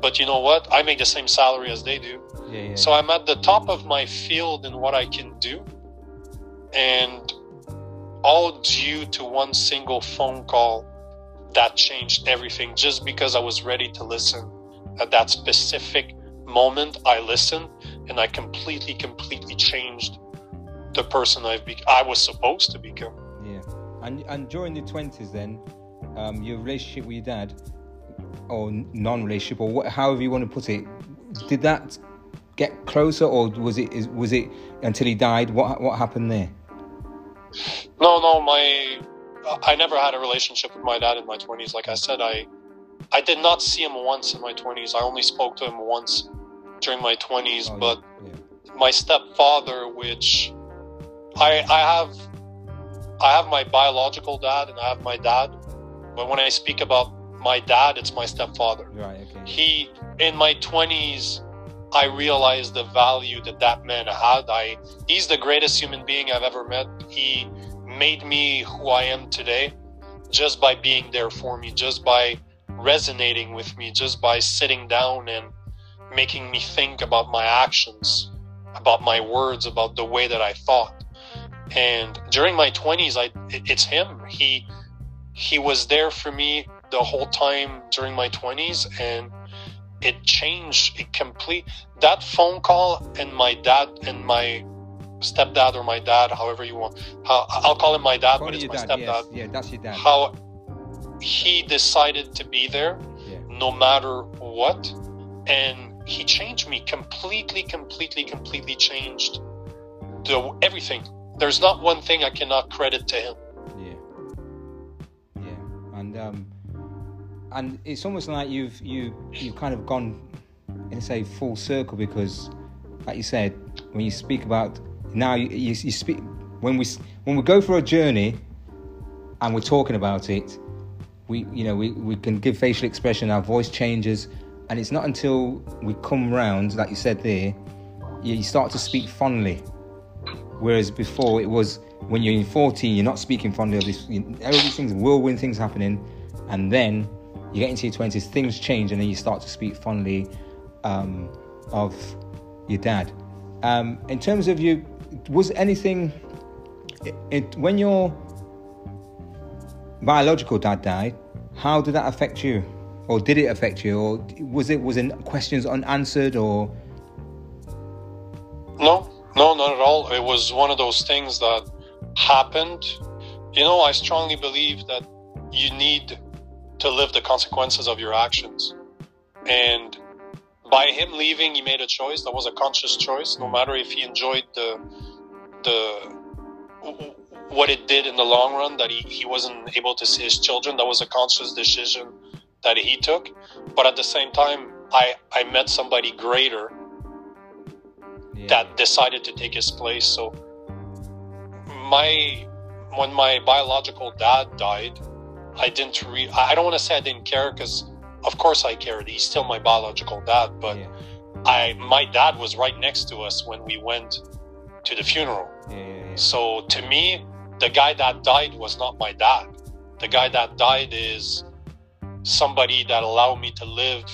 But you know what? I make the same salary as they do. yeah, yeah. So I'm at the top of my field in what I can do. And all due to one single phone call that changed everything just because I was ready to listen. At that specific moment, I listened and I completely, completely changed the person I've be- I was supposed to become. Yeah, and and during the twenties, then, um, your relationship with your dad, or non-relationship, or what, however you want to put it, did that get closer, or was it is, was it until he died? What what happened there? No, no, my I never had a relationship with my dad in my twenties. Like I mm. said, I I did not see him once in my twenties. I only spoke to him once during my twenties. Oh, but yeah, my stepfather, which I I have I have my biological dad and I have my dad. But when I speak about my dad, it's my stepfather. right, okay, He in my twenties I realized the value that that man had. I he's the greatest human being I've ever met. He made me who I am today just by being there for me, just by resonating with me, just by sitting down and making me think about my actions, about my words, about the way that I thought. And during my 20s, I it's him. He he was there for me the whole time during my 20s and it changed it complete that phone call and my dad and my stepdad or my dad however you want how, i'll call him my dad Call but it's my dad, stepdad yes. yeah, that's your dad. how he decided to be there Yeah. no matter what and he changed me completely completely completely changed the everything there's not one thing i cannot credit to him And it's almost like you've you you've kind of gone in say full circle because, like you said, when you speak about now you, you, you speak when we when we go for a journey and we're talking about it, we you know we, we can give facial expression, our voice changes, and it's not until we come round, like you said there, you start to speak fondly. Whereas before it was when you're in 14, you're not speaking fondly of this. You all these things, whirlwind things happening, and then you get into your 20s, things change, and then you start to speak fondly um, of your dad. Um, in terms of you, was anything it, it, when your biological dad died? How did that affect you, or did it affect you, or was it was it questions unanswered, or no, no, not at all. It was one of those things that happened. You know, I strongly believe that you need to live the consequences of your actions. And by him leaving, he made a choice. That was a conscious choice. No matter if he enjoyed the the what it did in the long run, that he, he wasn't able to see his children. That was a conscious decision that he took. But at the same time, I I met somebody greater yeah. that decided to take his place. So my when my biological dad died, I didn't re- I don't want to say I didn't care because of course I cared. He's still my biological dad, but yeah. I my dad was right next to us when we went to the funeral. Yeah, so to me, the guy that died was not my dad. The guy that died is somebody that allowed me to live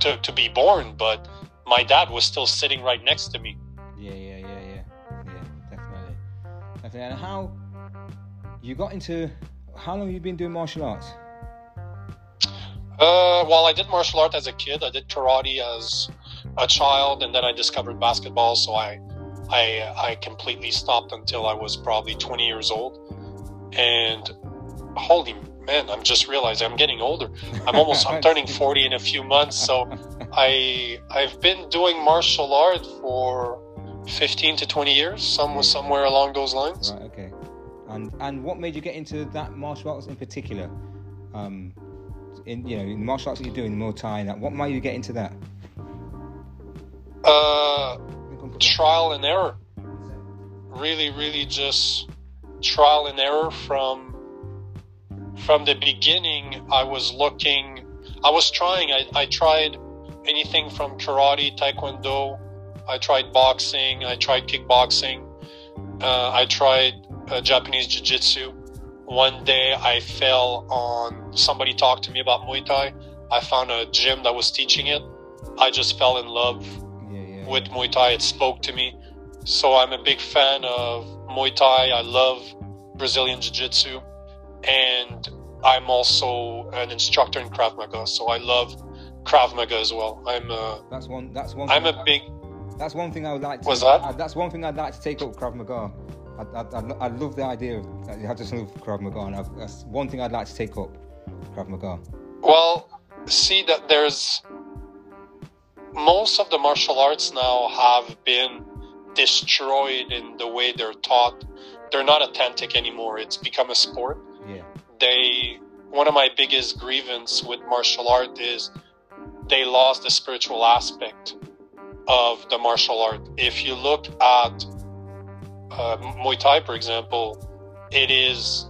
to, to be born, but my dad was still sitting right next to me. Yeah, yeah, yeah, yeah. Yeah, definitely. Definitely. And how you got into how long have you been doing martial arts? Uh, well, I did martial art as a kid. I did karate as a child, and then I discovered basketball. So I, I, I completely stopped until I was probably 20 years old. And holy man, I'm just realizing I'm getting older. I'm almost I'm turning 40 in a few months. So I I've been doing martial art for 15 to 20 years, some somewhere along those lines. Right. Okay. And and what made you get into that martial arts in particular? Um, in you know, in the martial arts that you're doing, Muay Thai, that what made you get into that? Uh, trial and error. Really, really, just trial and error from from the beginning. I was looking. I was trying. I, I tried anything from karate, taekwondo. I tried boxing. I tried kickboxing. Uh, I tried uh, Japanese Jiu Jitsu. One day I fell on somebody talked to me about Muay Thai. I found a gym that was teaching it. I just fell in love yeah, yeah, with. Muay Thai. It spoke to me. So I'm a big fan of Muay Thai. I love Brazilian Jiu Jitsu. And I'm also an instructor in Krav Maga. So I love Krav Maga as well. I'm a, that's one. That's one. I'm a big. That's one thing I would like. To, was that? that's one thing I'd like to take up Krav Maga. I, I, I, love the idea of you have to love Krav Maga, and I've, that's one thing I'd like to take up Krav Maga. Well, see that there's most of the martial arts now have been destroyed in the way they're taught. They're not authentic anymore. It's become a sport. Yeah. They one of my biggest grievance with martial art is they lost the spiritual aspect of the martial art. If you look at uh, Muay Thai, for example, it is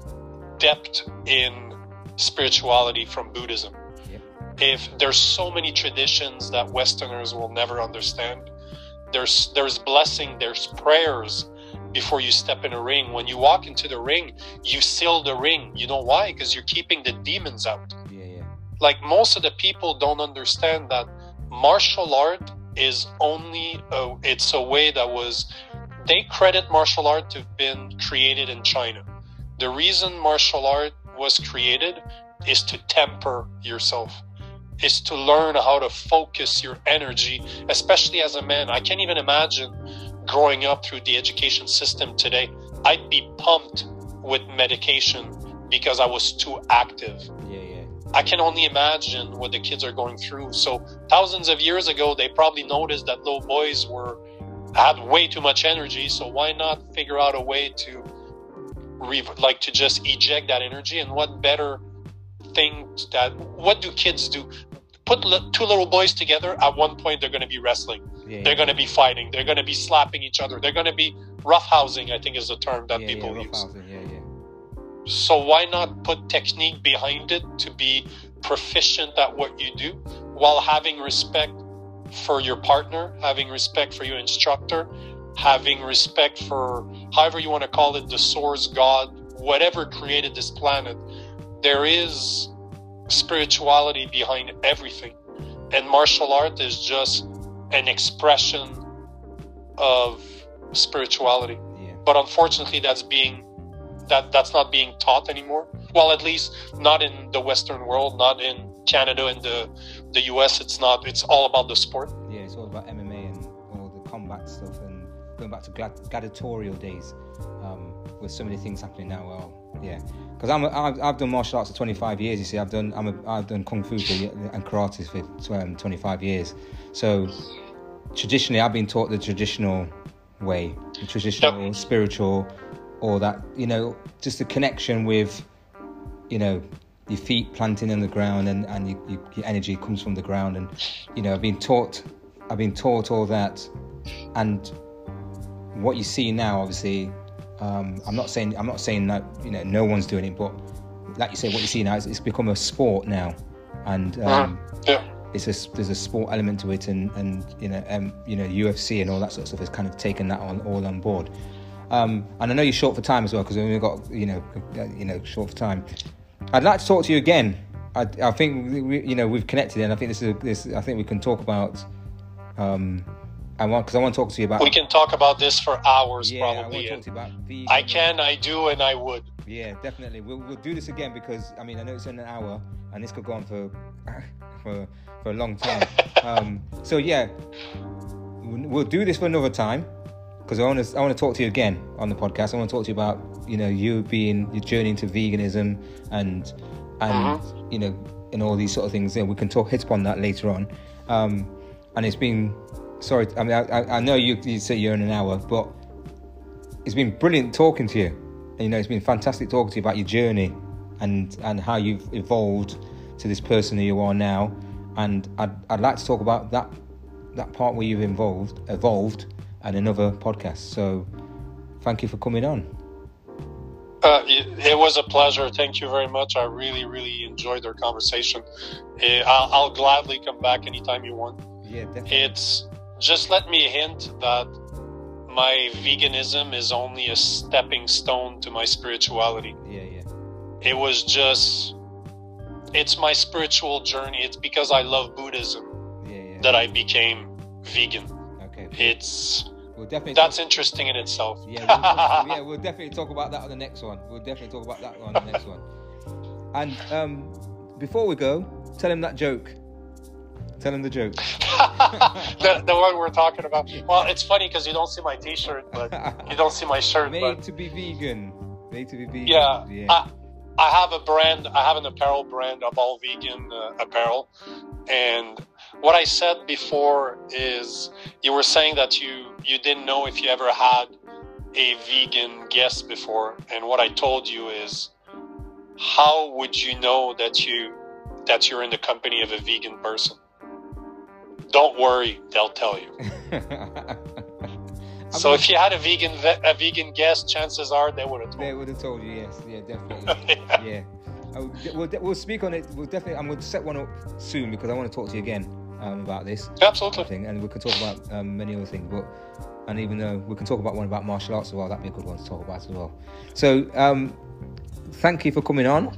depth in spirituality from Buddhism. If there's so many traditions that Westerners will never understand, there's there's blessing, there's prayers before you step in a ring. When you walk into the ring, you seal the ring. You know why? Because you're keeping the demons out. Yeah, yeah. Like most of the people don't understand that martial art is only a, it's a way that was they credit martial art to have been created in China. The reason martial art was created is to temper yourself, is to learn how to focus your energy, especially as a man. I can't even imagine growing up through the education system today. I'd be pumped with medication because I was too active. Yeah, yeah. I can only imagine what the kids are going through. So thousands of years ago, they probably noticed that little boys were had way too much energy. So why not figure out a way to, re- like, to just eject that energy? And what better thing that what do kids do? Put li- two little boys together. At one point, they're going to be wrestling. Yeah, They're going to be fighting. They're going to be slapping each other. They're going to be roughhousing. I think is the term that yeah, people yeah, use. yeah, yeah. So why not put technique behind it to be proficient at what you do while having respect for your partner, having respect for your instructor, having respect for however you want to call it, the source God, whatever created this planet. There is spirituality behind everything. And martial art is just an expression of spirituality. yeah. But unfortunately that's being that that's not being taught anymore. Well, at least not in the Western world, not in Canada and the the US. It's not. It's all about the sport. Yeah, it's all about MMA and all the combat stuff and going back to glad- gladiatorial days um, with so many things happening now. Well, yeah, because I'm a, I've, I've done martial arts for 25 years. You see, I've done I'm a, I've done kung fu for, and karate for um, 25 years. So traditionally, I've been taught the traditional way, the traditional Yep. spiritual, or that you know, just the connection with you know your feet planting in the ground and and you, you, your energy comes from the ground. And you know I've been taught I've been taught all that. And what you see now obviously um, I'm not saying I'm not saying that you know no one's doing it but like you say what you see now is it's become a sport now. And um, Yeah. it's a there's a sport element to it and and you know um, you know UFC and all that sort of stuff has kind of taken that on all on board. Um, and I know you're short for time as well because we've only got you know you know short for time. I'd like to talk to you again. I, I think we, you know we've connected, and I think this is a, this. I think we can talk about. Um, I want because I want to talk to you about. We can talk about this for hours, yeah, I probably. to talk to you about. vegan- I can, I do, and I would. Yeah, definitely. We'll, we'll do this again because I mean I know it's in an hour, and this could go on for for for a long time. um, so yeah, we'll we'll do this for another time because I want to I want to talk to you again on the podcast. I want to talk to you about you know you being your journey into veganism and and you know and all these sort of things. We can talk hit upon that later on. Um, and it's been sorry. I mean I, I- know you you say you're in an hour, but it's been brilliant talking to you. And, you know, it's been fantastic talking to you about your journey and and how you've evolved to this person who you are now. And I'd, I'd like to talk about that that part where you've evolved evolved at another podcast. So thank you for coming on. Uh, it, it was a pleasure. Thank you very much. I really, really enjoyed our conversation. Eh, I'll, I'll gladly come back anytime you want. Yeah, definitely. It's just let me hint that my veganism is only a stepping stone to my spirituality. Yeah, yeah. It was just, it's my spiritual journey. It's because I love Buddhism Yeah, yeah. that I became vegan. okay. It's We'll definitely that's interesting in itself. Yeah, we'll, yeah, we'll definitely talk about that on the next one. We'll definitely talk about that on the next one. And um, before we go, tell him that joke. Tell him the joke. the, the one we're talking about. Well, it's funny because you don't see my T-shirt, but you don't see my shirt. Made But to be vegan. Made to be vegan. yeah, yeah. I, I have a brand. I have an apparel brand of all vegan uh, apparel, and what I said before is you were saying that you you didn't know if you ever had a vegan guest before, and what I told you is how would you know that you that you're in the company of a vegan person? Don't worry, they'll tell you. So if you had a vegan a vegan guest, chances are they would have told. they you. would have told you yes, yeah, definitely, yeah. I would- We'll, we'll speak on it. We'll definitely. I'm going to set one up soon because I want to talk to you again um, about this Absolutely. thing, and we can talk about um, many other things. But and even though we can talk about one about martial arts as well, that'd be a good one to talk about as well. So um, thank you for coming on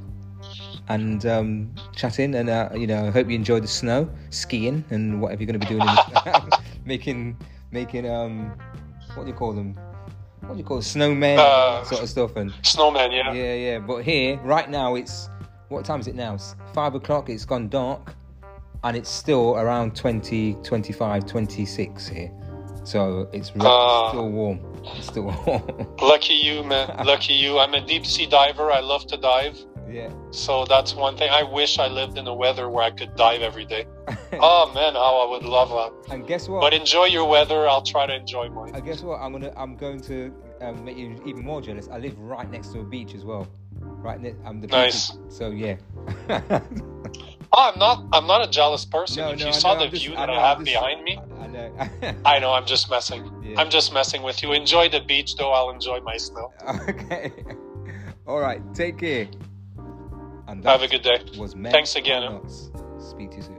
and um, chatting, and uh, you know, I hope you enjoyed the snow, skiing, and whatever you're going to be doing, in the, making making um, what do you call them? What do you call it? snowmen, Uh, sort of stuff, and Snowman, yeah. yeah, yeah. But here, right now, it's what time is it now? It's five o'clock. It's gone dark, and it's still around 20, 25, 26 here. So it's re- Uh. still warm. It's still warm. Lucky you, man. Lucky you. I'm a deep sea diver. I love to dive. yeah. So that's one thing. I wish I lived in a weather where I could dive every day. Oh man, how I would love that. and guess what? But enjoy your weather. I'll try to enjoy mine. I guess what? I'm gonna. I'm going to um, make you even more jealous. I live right next to a beach as well. right? ne- I'm the Nice. So yeah. Oh, I'm not. I'm not a jealous person. No, if no, you I saw know, the I'm just- view I that I, know, I'm have just- behind me, I know. I know. I'm just messing. Yeah. I'm just messing with you. Enjoy the beach, though. I'll enjoy my snow. okay. All right. Take care. And Have a good day. Was Thanks again. Speak to you soon.